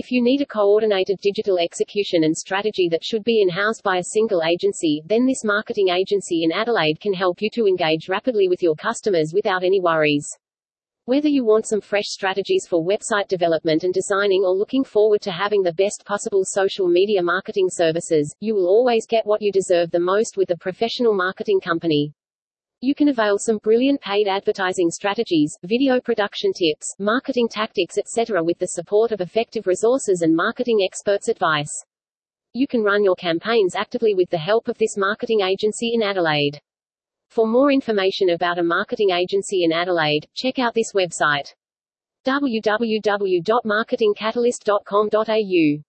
If you need a coordinated digital execution and strategy that should be in-house by a single agency, then this marketing agency in Adelaide can help you to engage rapidly with your customers without any worries. Whether you want some fresh strategies for website development and designing or looking forward to having the best possible social media marketing services, you will always get what you deserve the most with a professional marketing company. You can avail some brilliant paid advertising strategies, video production tips, marketing tactics etc. with the support of effective resources and marketing experts' advice. You can run your campaigns actively with the help of this marketing agency in Adelaide. For more information about a marketing agency in Adelaide, check out this website www.marketingcatalyst.com.au